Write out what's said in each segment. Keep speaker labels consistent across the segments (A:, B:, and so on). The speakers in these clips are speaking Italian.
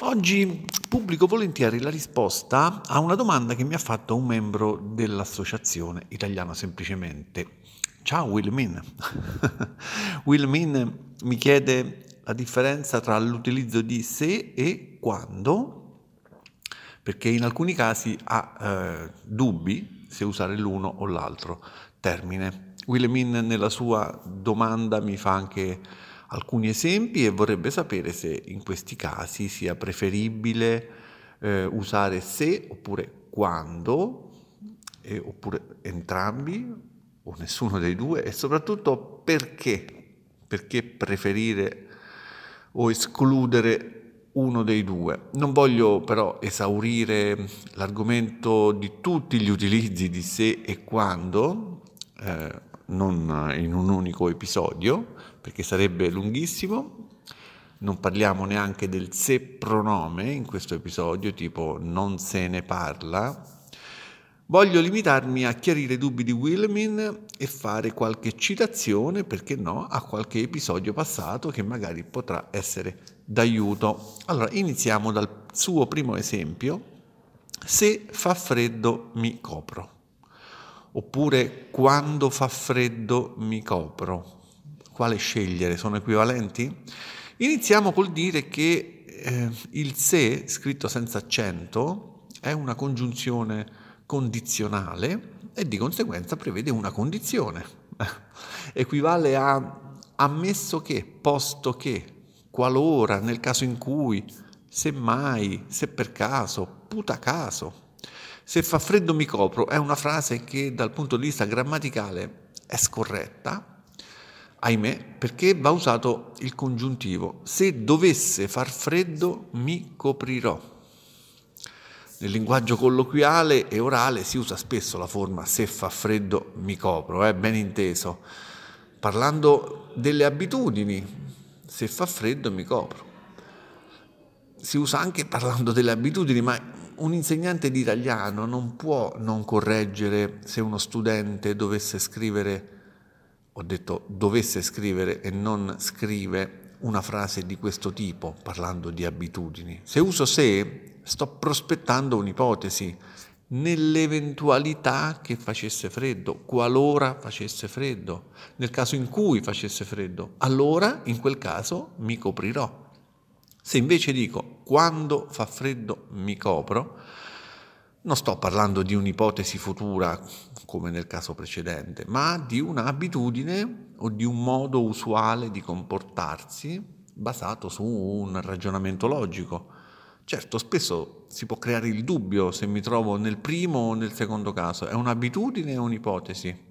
A: Oggi pubblico volentieri la risposta a una domanda che mi ha fatto un membro dell'associazione italiana semplicemente. Ciao Wilmin. Wilmin mi chiede la differenza tra l'utilizzo di se e quando, perché in alcuni casi ha eh, dubbi se usare l'uno o l'altro termine. Wilmin nella sua domanda mi fa anche alcuni esempi e vorrebbe sapere se in questi casi sia preferibile eh, usare se oppure quando, eh, oppure entrambi o nessuno dei due e soprattutto perché, perché preferire o escludere uno dei due. Non voglio però esaurire l'argomento di tutti gli utilizzi di se e quando, eh, non in un unico episodio, perché sarebbe lunghissimo. Non parliamo neanche del se pronome in questo episodio, tipo non se ne parla. Voglio limitarmi a chiarire i dubbi di Wilhelmin e fare qualche citazione, perché no, a qualche episodio passato che magari potrà essere d'aiuto. Allora, iniziamo dal suo primo esempio. Se fa freddo mi copro oppure quando fa freddo mi copro. Quale scegliere? Sono equivalenti? Iniziamo col dire che eh, il se, scritto senza accento, è una congiunzione condizionale e di conseguenza prevede una condizione. Equivale a ammesso che, posto che, qualora, nel caso in cui, se mai, se per caso, puta caso. Se fa freddo mi copro è una frase che dal punto di vista grammaticale è scorretta, ahimè, perché va usato il congiuntivo. Se dovesse far freddo mi coprirò. Nel linguaggio colloquiale e orale si usa spesso la forma se fa freddo mi copro, eh, ben inteso, parlando delle abitudini, se fa freddo mi copro. Si usa anche parlando delle abitudini, ma un insegnante di italiano non può non correggere se uno studente dovesse scrivere, ho detto dovesse scrivere e non scrive una frase di questo tipo parlando di abitudini. Se uso se, sto prospettando un'ipotesi nell'eventualità che facesse freddo, qualora facesse freddo, nel caso in cui facesse freddo, allora in quel caso mi coprirò. Se invece dico quando fa freddo mi copro, non sto parlando di un'ipotesi futura come nel caso precedente, ma di un'abitudine o di un modo usuale di comportarsi basato su un ragionamento logico. Certo, spesso si può creare il dubbio se mi trovo nel primo o nel secondo caso, è un'abitudine o un'ipotesi.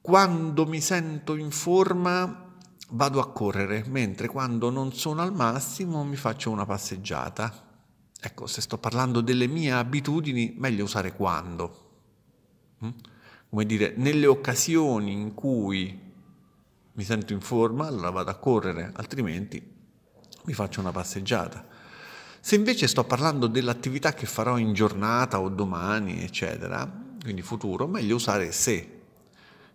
A: Quando mi sento in forma vado a correre, mentre quando non sono al massimo mi faccio una passeggiata. Ecco, se sto parlando delle mie abitudini, meglio usare quando. Mm? Come dire, nelle occasioni in cui mi sento in forma, allora vado a correre, altrimenti mi faccio una passeggiata. Se invece sto parlando dell'attività che farò in giornata o domani, eccetera, quindi futuro, meglio usare se.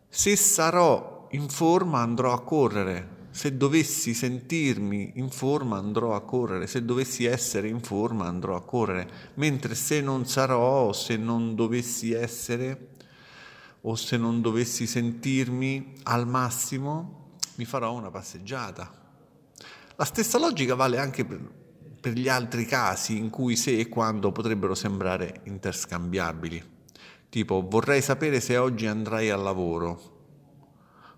A: Se sarò in forma andrò a correre, se dovessi sentirmi in forma andrò a correre, se dovessi essere in forma andrò a correre, mentre se non sarò se non dovessi essere o se non dovessi sentirmi al massimo, mi farò una passeggiata. La stessa logica vale anche per, per gli altri casi in cui se e quando potrebbero sembrare interscambiabili. Tipo, vorrei sapere se oggi andrai al lavoro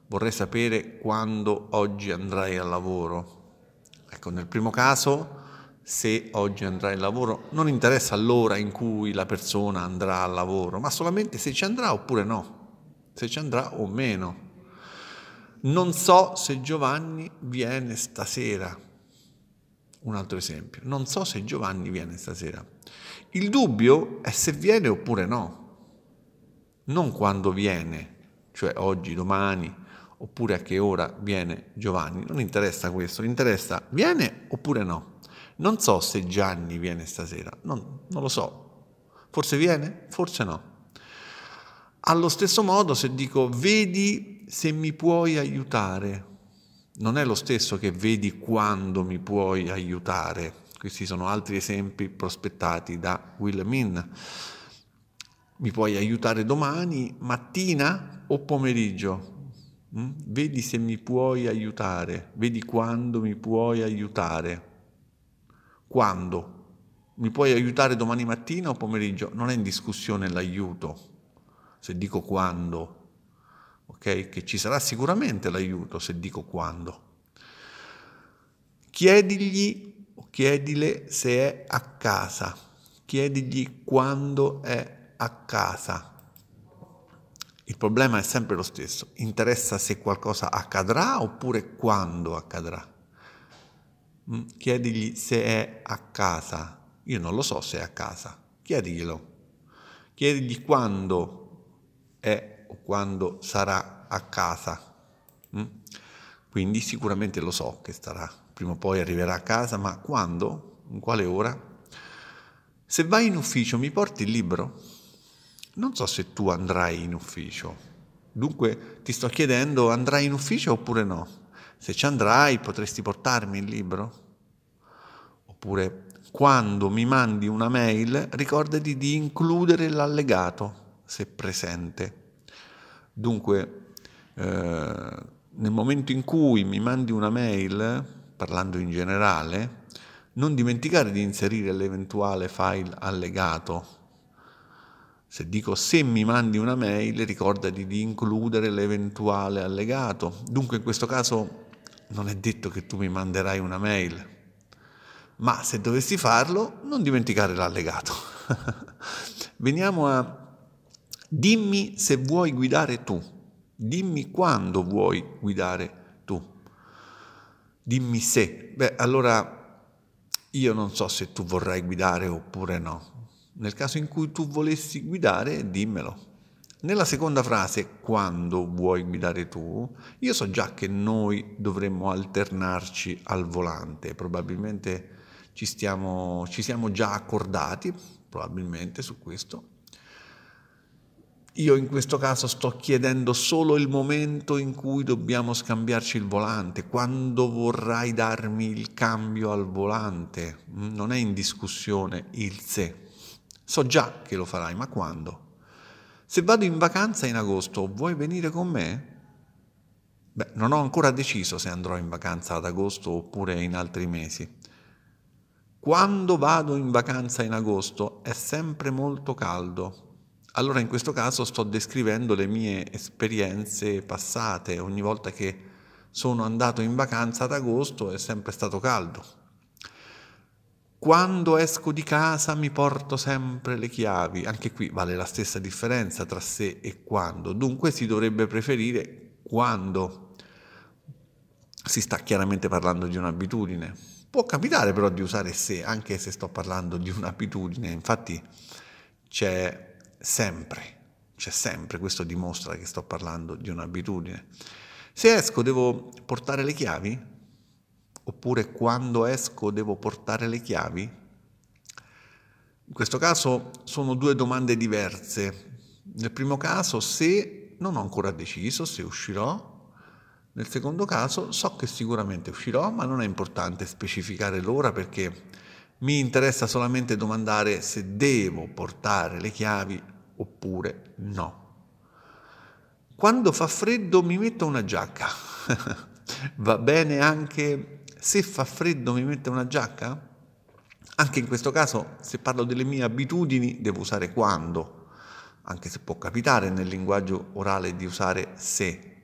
A: vorrei sapere quando oggi andrai al lavoro. Ecco, nel primo caso, se oggi andrai al lavoro, non interessa l'ora in cui la persona andrà al lavoro, ma solamente se ci andrà oppure no, se ci andrà o meno. Non so se Giovanni viene stasera. Un altro esempio, non so se Giovanni viene stasera. Il dubbio è se viene oppure no, non quando viene, cioè oggi, domani, oppure a che ora viene Giovanni, non interessa questo, interessa viene oppure no. Non so se Gianni viene stasera, non, non lo so. Forse viene, forse no. Allo stesso modo se dico vedi se mi puoi aiutare, non è lo stesso che vedi quando mi puoi aiutare. Questi sono altri esempi prospettati da Wilhelmin. Mi puoi aiutare domani, mattina o pomeriggio? Mm? Vedi se mi puoi aiutare, vedi quando mi puoi aiutare. Quando? Mi puoi aiutare domani mattina o pomeriggio? Non è in discussione l'aiuto, se dico quando, ok? Che ci sarà sicuramente l'aiuto se dico quando. Chiedigli o chiedile se è a casa, chiedigli quando è a casa. Il problema è sempre lo stesso, interessa se qualcosa accadrà oppure quando accadrà. Mm? Chiedigli se è a casa. Io non lo so se è a casa. Chiediglielo. Chiedigli quando è o quando sarà a casa. Mm? Quindi sicuramente lo so che starà. Prima o poi arriverà a casa, ma quando? In quale ora? Se vai in ufficio mi porti il libro? Non so se tu andrai in ufficio. Dunque ti sto chiedendo andrai in ufficio oppure no? Se ci andrai potresti portarmi il libro? Oppure quando mi mandi una mail ricordati di includere l'allegato se presente. Dunque eh, nel momento in cui mi mandi una mail, parlando in generale, non dimenticare di inserire l'eventuale file allegato. Se dico se mi mandi una mail, ricordati di includere l'eventuale allegato. Dunque in questo caso non è detto che tu mi manderai una mail, ma se dovessi farlo, non dimenticare l'allegato. Veniamo a dimmi se vuoi guidare tu, dimmi quando vuoi guidare tu, dimmi se. Beh, allora io non so se tu vorrai guidare oppure no. Nel caso in cui tu volessi guidare, dimmelo. Nella seconda frase, quando vuoi guidare tu, io so già che noi dovremmo alternarci al volante, probabilmente ci, stiamo, ci siamo già accordati, probabilmente su questo. Io in questo caso sto chiedendo solo il momento in cui dobbiamo scambiarci il volante, quando vorrai darmi il cambio al volante, non è in discussione il se. So già che lo farai, ma quando? Se vado in vacanza in agosto, vuoi venire con me? Beh, non ho ancora deciso se andrò in vacanza ad agosto oppure in altri mesi. Quando vado in vacanza in agosto è sempre molto caldo. Allora in questo caso sto descrivendo le mie esperienze passate. Ogni volta che sono andato in vacanza ad agosto è sempre stato caldo. Quando esco di casa mi porto sempre le chiavi, anche qui vale la stessa differenza tra se e quando, dunque si dovrebbe preferire quando. Si sta chiaramente parlando di un'abitudine. Può capitare però di usare se, anche se sto parlando di un'abitudine, infatti c'è sempre, c'è sempre, questo dimostra che sto parlando di un'abitudine. Se esco devo portare le chiavi? Oppure quando esco devo portare le chiavi? In questo caso sono due domande diverse. Nel primo caso se non ho ancora deciso se uscirò, nel secondo caso so che sicuramente uscirò, ma non è importante specificare l'ora perché mi interessa solamente domandare se devo portare le chiavi oppure no. Quando fa freddo mi metto una giacca. Va bene anche se fa freddo mi mette una giacca? Anche in questo caso, se parlo delle mie abitudini, devo usare quando, anche se può capitare nel linguaggio orale di usare se.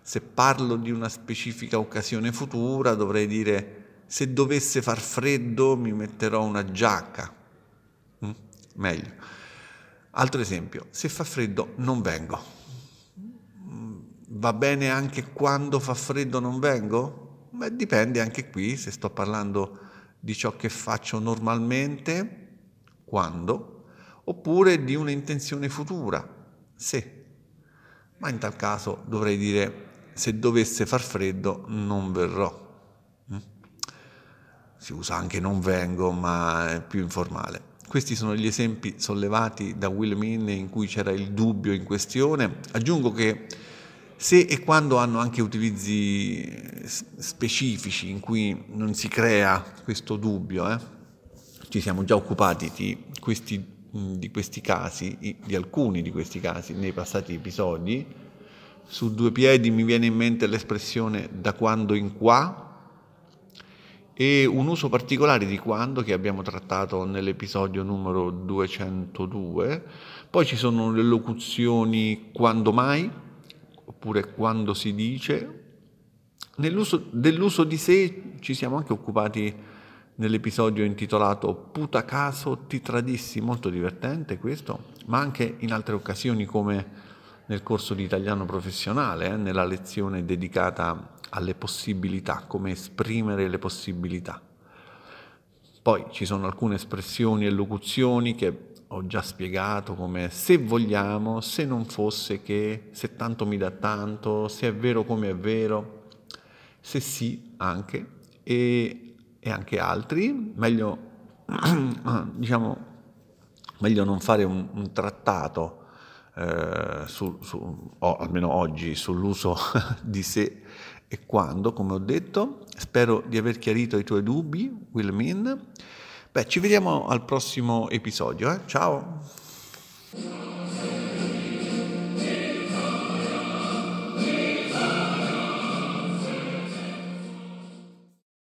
A: Se parlo di una specifica occasione futura, dovrei dire se dovesse far freddo mi metterò una giacca. Mm? Meglio. Altro esempio, se fa freddo non vengo. Mm, va bene anche quando fa freddo non vengo? Beh, dipende anche qui se sto parlando di ciò che faccio normalmente, quando, oppure di un'intenzione futura, se. Ma in tal caso dovrei dire se dovesse far freddo non verrò. Mm? Si usa anche non vengo, ma è più informale. Questi sono gli esempi sollevati da Will Min in cui c'era il dubbio in questione. Aggiungo che Se e quando hanno anche utilizzi specifici in cui non si crea questo dubbio, eh? ci siamo già occupati di questi, di questi casi, di alcuni di questi casi nei passati episodi. Su due piedi mi viene in mente l'espressione da quando in qua, e un uso particolare di quando che abbiamo trattato nell'episodio numero 202. Poi ci sono le locuzioni quando mai, oppure quando si dice. Nell'uso, dell'uso di sé ci siamo anche occupati nell'episodio intitolato Puta caso ti tradissi, molto divertente questo, ma anche in altre occasioni come nel corso di italiano professionale, eh, nella lezione dedicata alle possibilità, come esprimere le possibilità. Poi ci sono alcune espressioni e locuzioni che ho già spiegato come se vogliamo, se non fosse che, se tanto mi dà tanto, se è vero come è vero, se sì anche, e, e anche altri, meglio, diciamo, meglio non fare un, un trattato eh, su, su, o almeno oggi sull'uso di sé e quando, come ho detto. Spero di aver chiarito i tuoi dubbi, Wilmin. Beh, ci vediamo al prossimo episodio. Eh? Ciao!